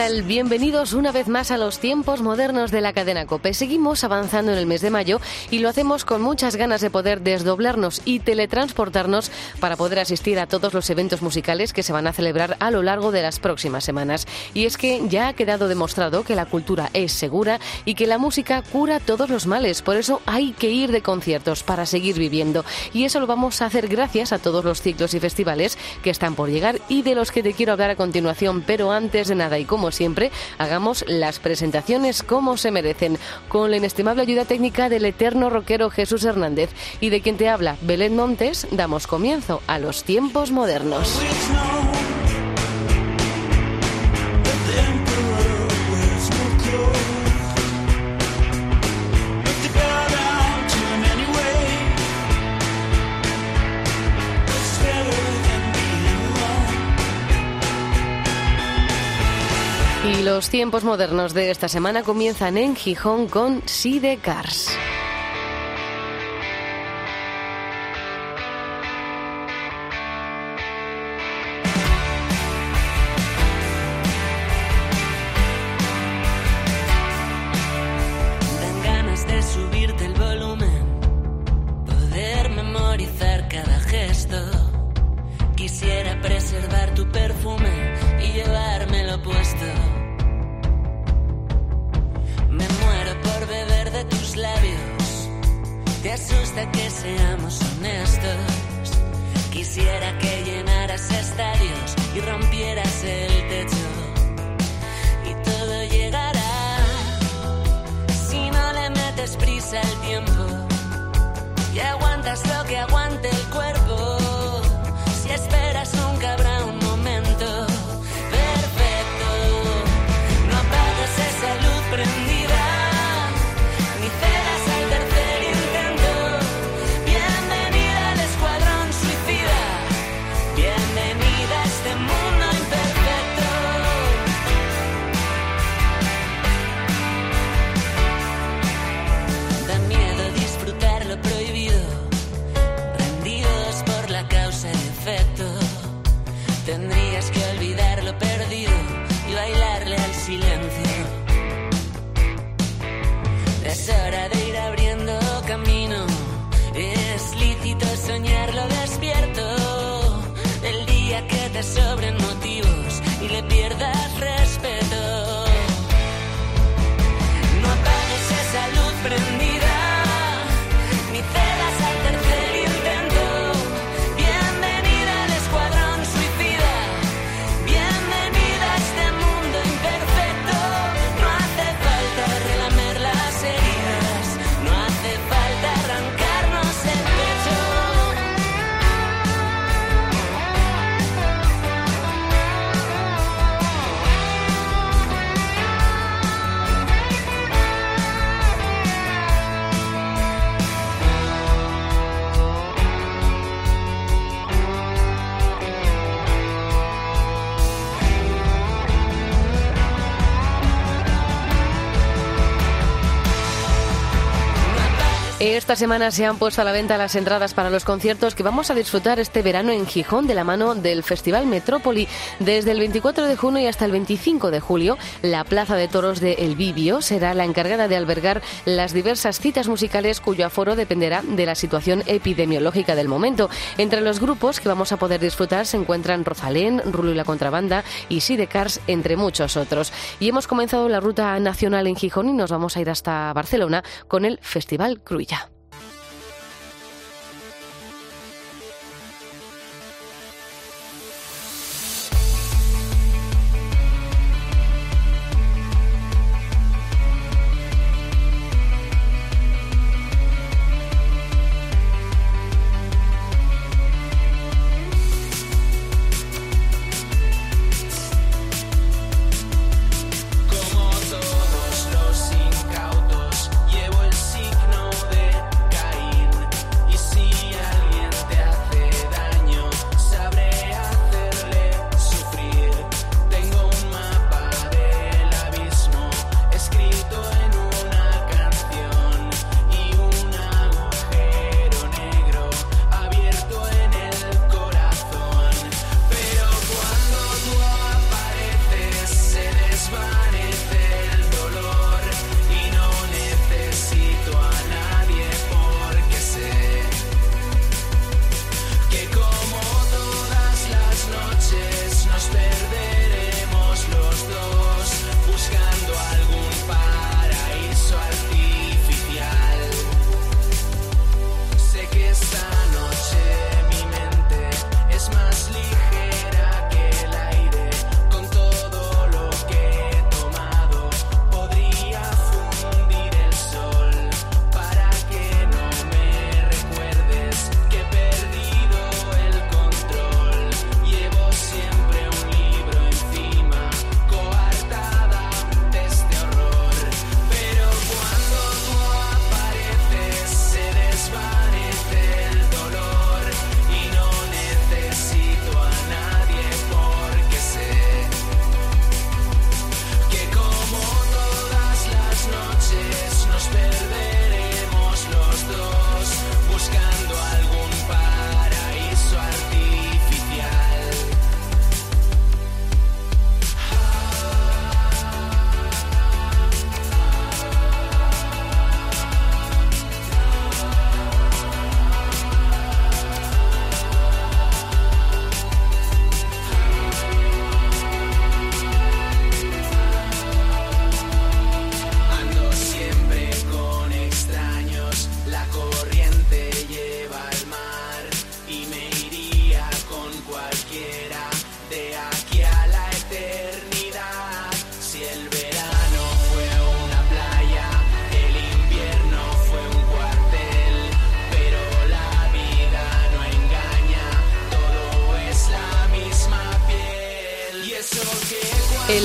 Tal? Bienvenidos una vez más a los tiempos modernos de la cadena Cope. Seguimos avanzando en el mes de mayo y lo hacemos con muchas ganas de poder desdoblarnos y teletransportarnos para poder asistir a todos los eventos musicales que se van a celebrar a lo largo de las próximas semanas. Y es que ya ha quedado demostrado que la cultura es segura y que la música cura todos los males. Por eso hay que ir de conciertos para seguir viviendo. Y eso lo vamos a hacer gracias a todos los ciclos y festivales que están por llegar y de los que te quiero hablar a continuación. Pero antes de nada y como siempre, hagamos las presentaciones como se merecen, con la inestimable ayuda técnica del eterno rockero Jesús Hernández y de quien te habla Belén Montes, damos comienzo a los tiempos modernos. Los tiempos modernos de esta semana comienzan en Gijón con Sidecars. honestos. Quisiera que llenaras estadios y rompieras el techo. Esta semana se han puesto a la venta las entradas para los conciertos que vamos a disfrutar este verano en Gijón de la mano del Festival Metrópoli. Desde el 24 de junio y hasta el 25 de julio, la Plaza de Toros de El Vivio será la encargada de albergar las diversas citas musicales cuyo aforo dependerá de la situación epidemiológica del momento. Entre los grupos que vamos a poder disfrutar se encuentran Rosalén, Rulo y la Contrabanda y Sidecars, entre muchos otros. Y hemos comenzado la ruta nacional en Gijón y nos vamos a ir hasta Barcelona con el Festival Cruilla.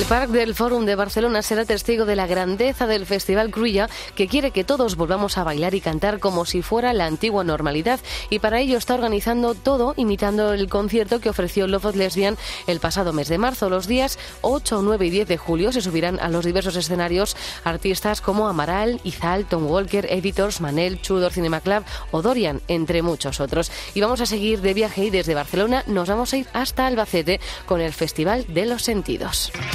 Parc del Fórum de Barcelona será testigo de la grandeza del Festival Cruilla, que quiere que todos volvamos a bailar y cantar como si fuera la antigua normalidad. Y para ello está organizando todo imitando el concierto que ofreció Love of Lesbian el pasado mes de marzo. Los días 8, 9 y 10 de julio se subirán a los diversos escenarios artistas como Amaral, Izal, Tom Walker, Editors, Manel, Chudor Cinema Club o Dorian, entre muchos otros. Y vamos a seguir de viaje y desde Barcelona nos vamos a ir hasta Albacete con el Festival de los Sentidos.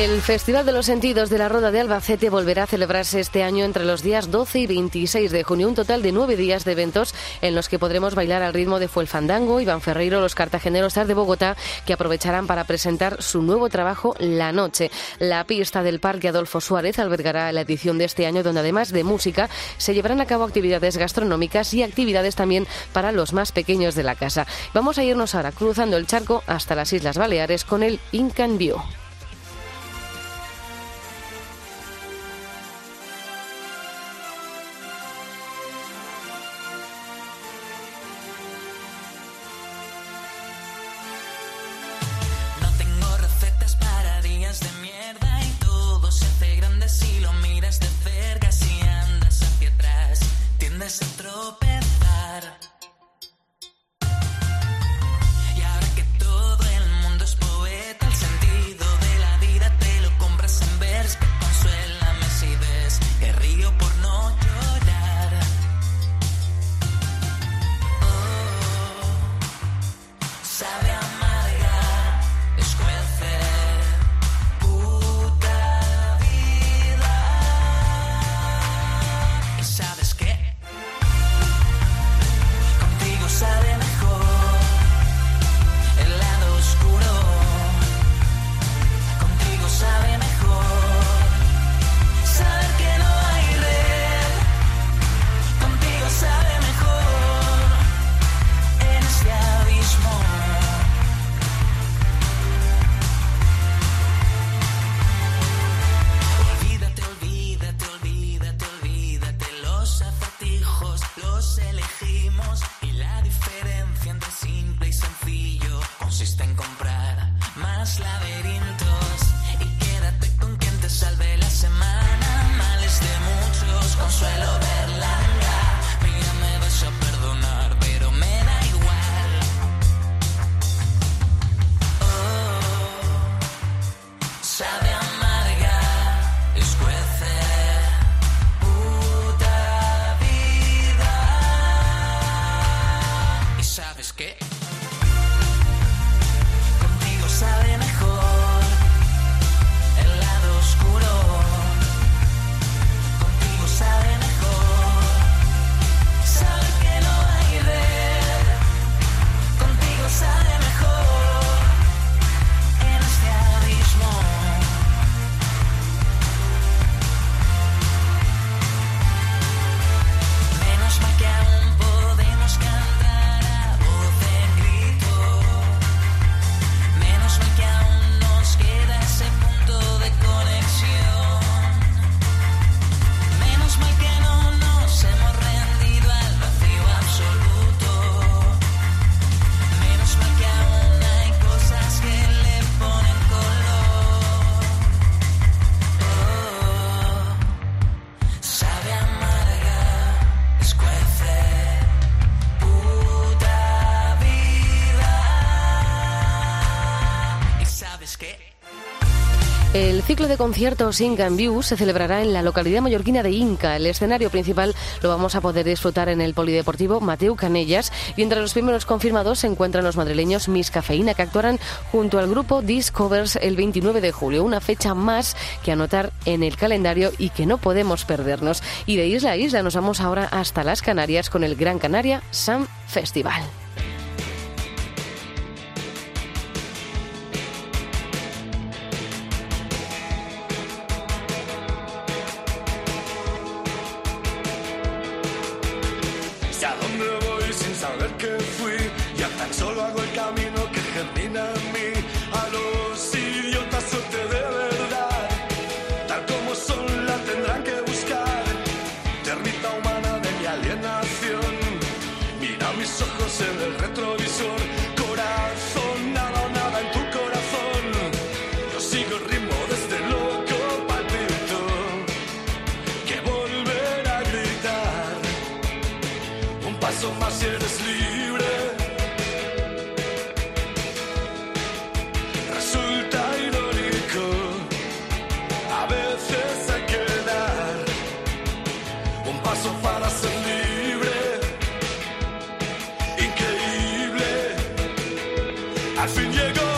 El Festival de los Sentidos de la Roda de Albacete volverá a celebrarse este año entre los días 12 y 26 de junio, un total de nueve días de eventos en los que podremos bailar al ritmo de Fuelfandango, Iván Ferreiro, los cartageneros de Bogotá, que aprovecharán para presentar su nuevo trabajo La Noche. La pista del Parque Adolfo Suárez albergará la edición de este año, donde además de música se llevarán a cabo actividades gastronómicas y actividades también para los más pequeños de la casa. Vamos a irnos ahora cruzando el charco hasta las Islas Baleares con el Incan View. De conciertos Inca en View se celebrará en la localidad mallorquina de Inca. El escenario principal lo vamos a poder disfrutar en el Polideportivo Mateu Canellas y entre los primeros confirmados se encuentran los madrileños Miss Cafeína que actuarán junto al grupo Discovers el 29 de julio, una fecha más que anotar en el calendario y que no podemos perdernos. Y de isla a isla nos vamos ahora hasta las Canarias con el Gran Canaria Sun Festival. Gran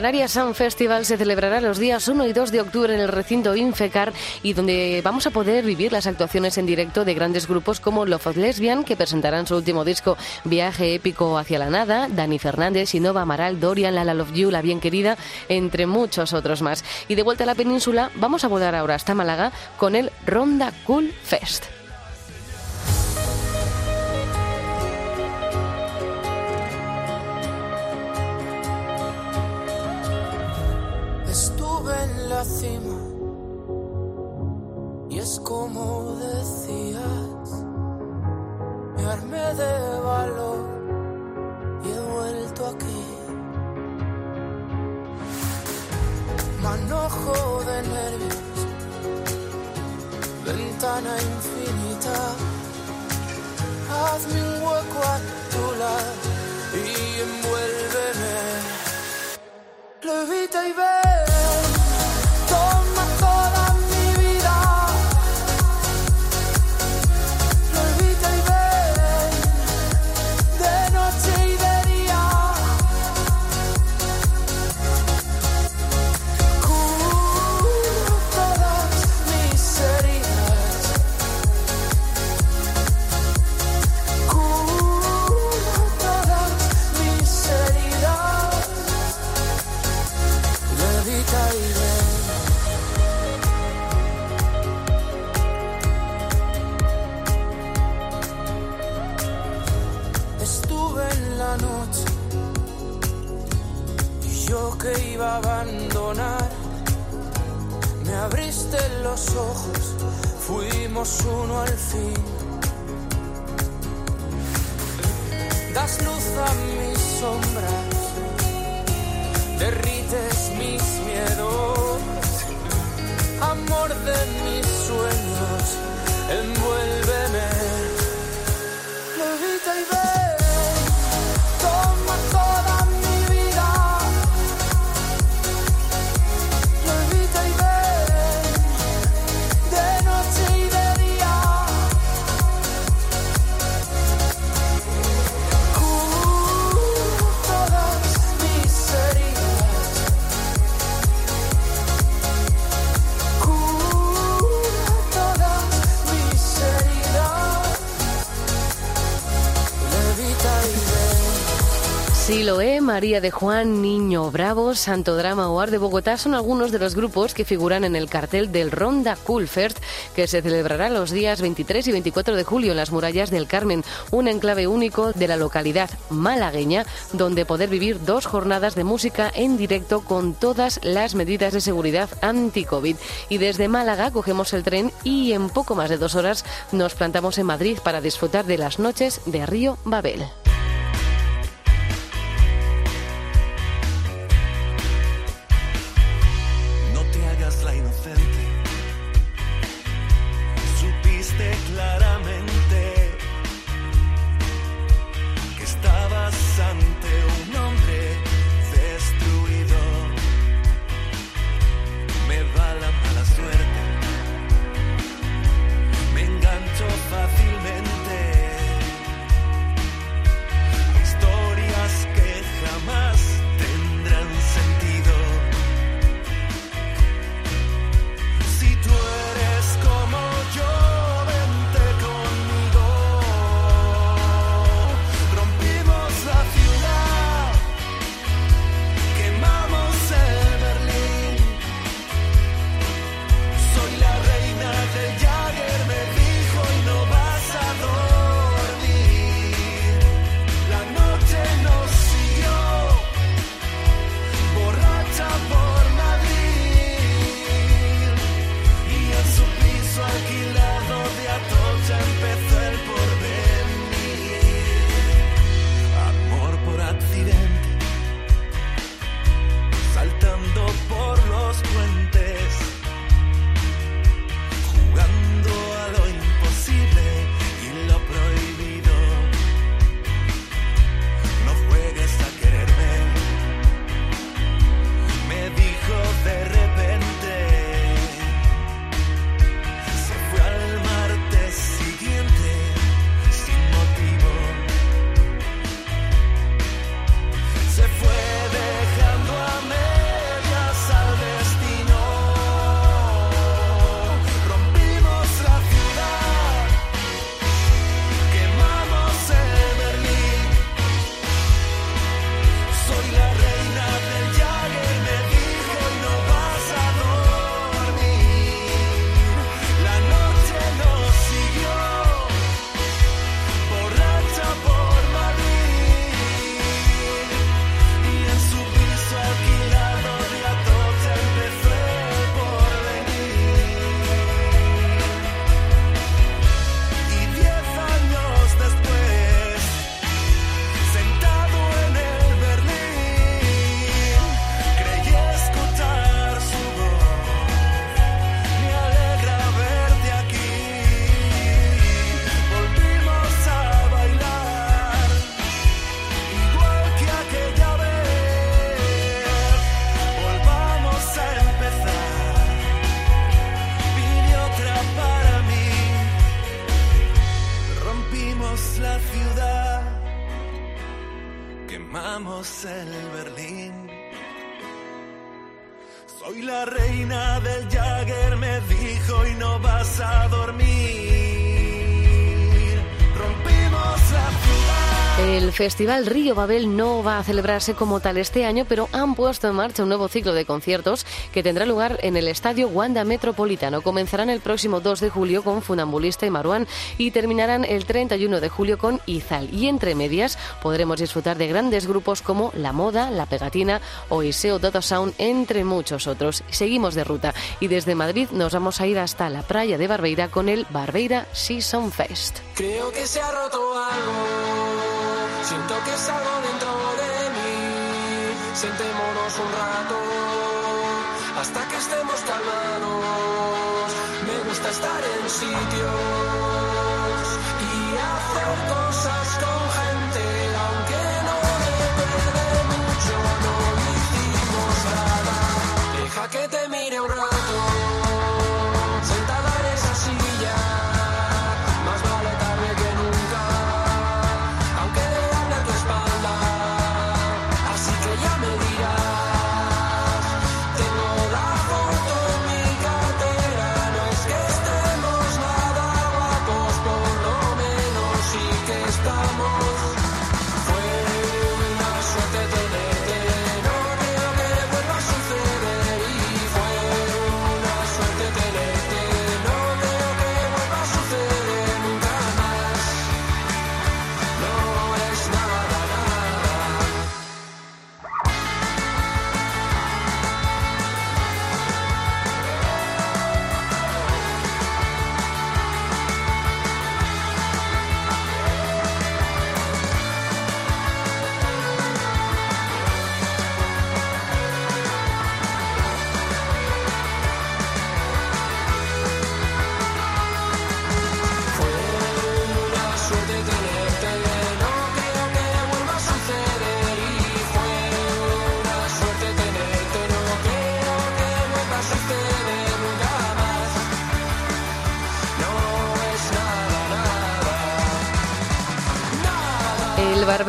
Canaria Sound Festival se celebrará los días 1 y 2 de octubre en el recinto Infecar y donde vamos a poder vivir las actuaciones en directo de grandes grupos como Love of Lesbian, que presentarán su último disco Viaje épico hacia la nada, Dani Fernández, Innova Amaral, Dorian, La Love You, La Bien Querida, entre muchos otros más. Y de vuelta a la península, vamos a volar ahora hasta Málaga con el Ronda Cool Fest. Y abandonar. Me abriste los ojos, fuimos uno al fin. Das luz a mis sombras, derrites mis miedos, amor de mis Siloé, María de Juan, Niño Bravo, Santo Drama o Ar de Bogotá son algunos de los grupos que figuran en el cartel del Ronda Cool Fest que se celebrará los días 23 y 24 de julio en las murallas del Carmen, un enclave único de la localidad malagueña donde poder vivir dos jornadas de música en directo con todas las medidas de seguridad anti-COVID. Y desde Málaga cogemos el tren y en poco más de dos horas nos plantamos en Madrid para disfrutar de las noches de Río Babel. Festival Río Babel no va a celebrarse como tal este año, pero han puesto en marcha un nuevo ciclo de conciertos que tendrá lugar en el Estadio Wanda Metropolitano. Comenzarán el próximo 2 de julio con Funambulista y Maruán y terminarán el 31 de julio con Izal. Y entre medias podremos disfrutar de grandes grupos como La Moda, La Pegatina o Iseo Data Sound, entre muchos otros. Seguimos de ruta y desde Madrid nos vamos a ir hasta la playa de Barbeira con el Barbeira Season Fest. Creo que se ha roto algo. Siento que es algo dentro de mí. Sentémonos un rato hasta que estemos calmados. Me gusta estar en sitios y hacer cosas con gente, aunque no depende mucho, no hicimos nada. Deja que te mire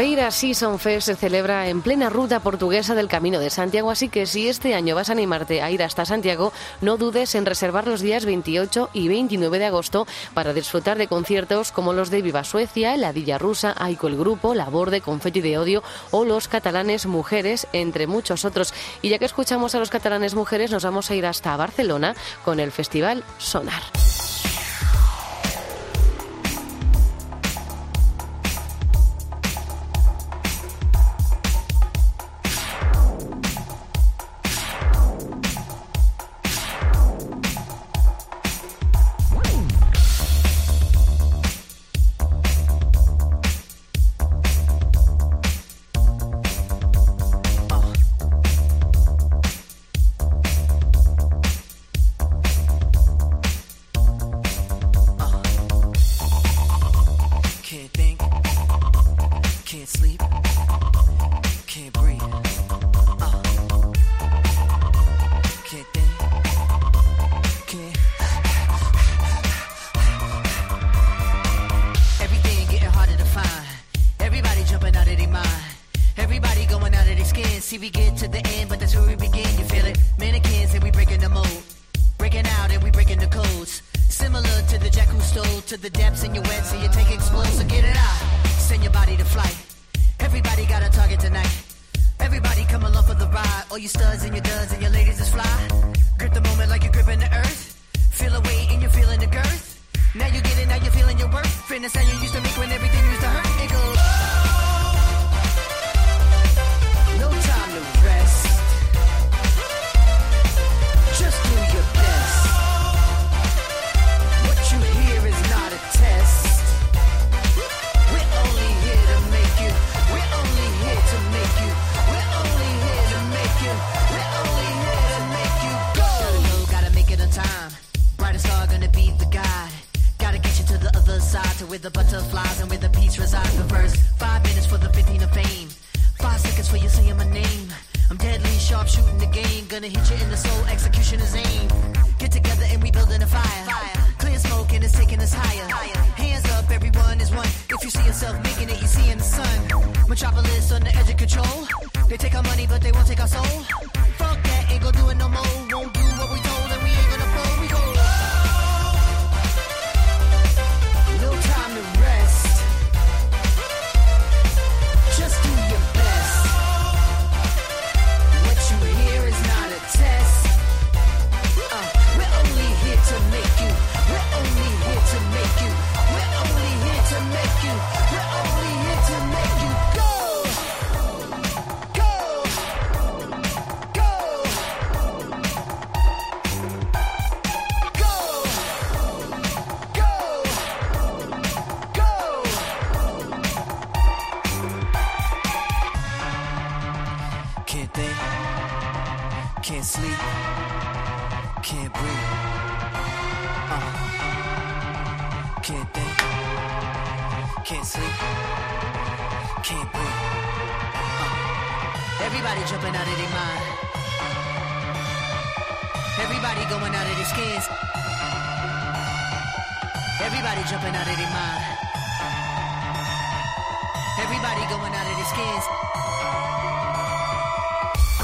Barbeira Season Fest se celebra en plena ruta portuguesa del Camino de Santiago, así que si este año vas a animarte a ir hasta Santiago, no dudes en reservar los días 28 y 29 de agosto para disfrutar de conciertos como los de Viva Suecia, La Villa Rusa, Aiko el Grupo, La Borde, Confetti de Odio o los catalanes Mujeres, entre muchos otros. Y ya que escuchamos a los catalanes Mujeres, nos vamos a ir hasta Barcelona con el Festival Sonar. To the depths in your wet, so you take explode, so get it out. Send your body to flight. Everybody got a target tonight. Everybody come along for the ride. All you studs and your duds and your ladies is fly. Grip the moment like you're gripping the earth. Feel a weight and you're feeling the girth. Now you get it, now you're feeling your worth. Fitness how you used to make when everything butterflies and where the peace resides. The verse, five minutes for the 15 of fame. Five seconds for you saying my name. I'm deadly sharp shooting the game. Gonna hit you in the soul, execution is aim. Can't sleep, can't breathe. Uh. Everybody jumping out of their mind. Everybody going out of their skins. Everybody jumping out of their mind. Everybody going out of their skins.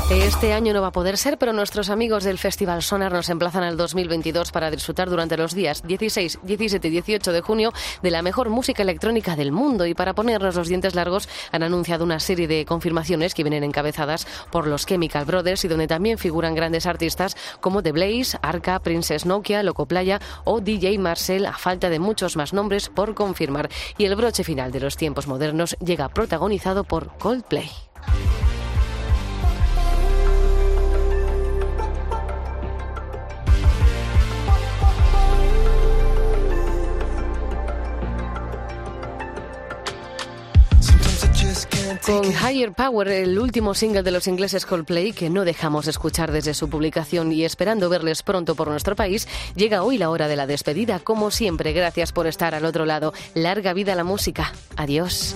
Este año no va a poder ser, pero nuestros amigos del Festival Sonar nos emplazan al 2022 para disfrutar durante los días 16, 17 y 18 de junio de la mejor música electrónica del mundo. Y para ponernos los dientes largos han anunciado una serie de confirmaciones que vienen encabezadas por los Chemical Brothers y donde también figuran grandes artistas como The Blaze, Arca, Princess Nokia, Loco Playa o DJ Marcel, a falta de muchos más nombres por confirmar. Y el broche final de los tiempos modernos llega protagonizado por Coldplay. Con. Higher Power, el último single de los ingleses Coldplay, que no dejamos escuchar desde su publicación y esperando verles pronto por nuestro país, llega hoy la hora de la despedida. Como siempre, gracias por estar al otro lado. Larga vida a la música. Adiós.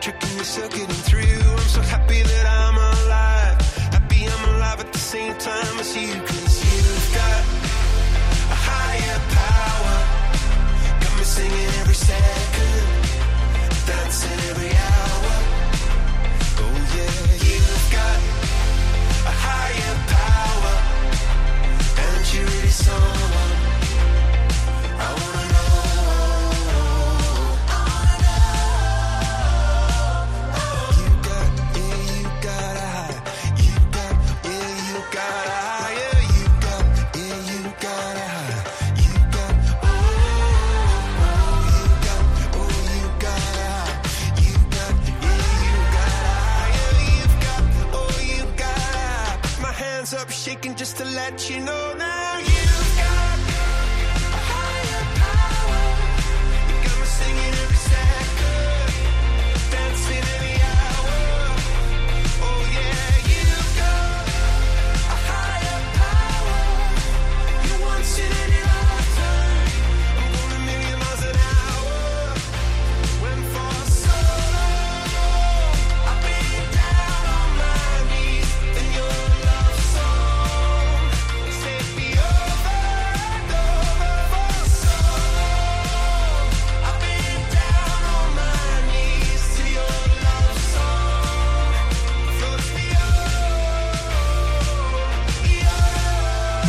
Electric and you're circuiting through. I'm so happy that I'm alive. Happy I'm alive at the same time as you. Just to let you know now.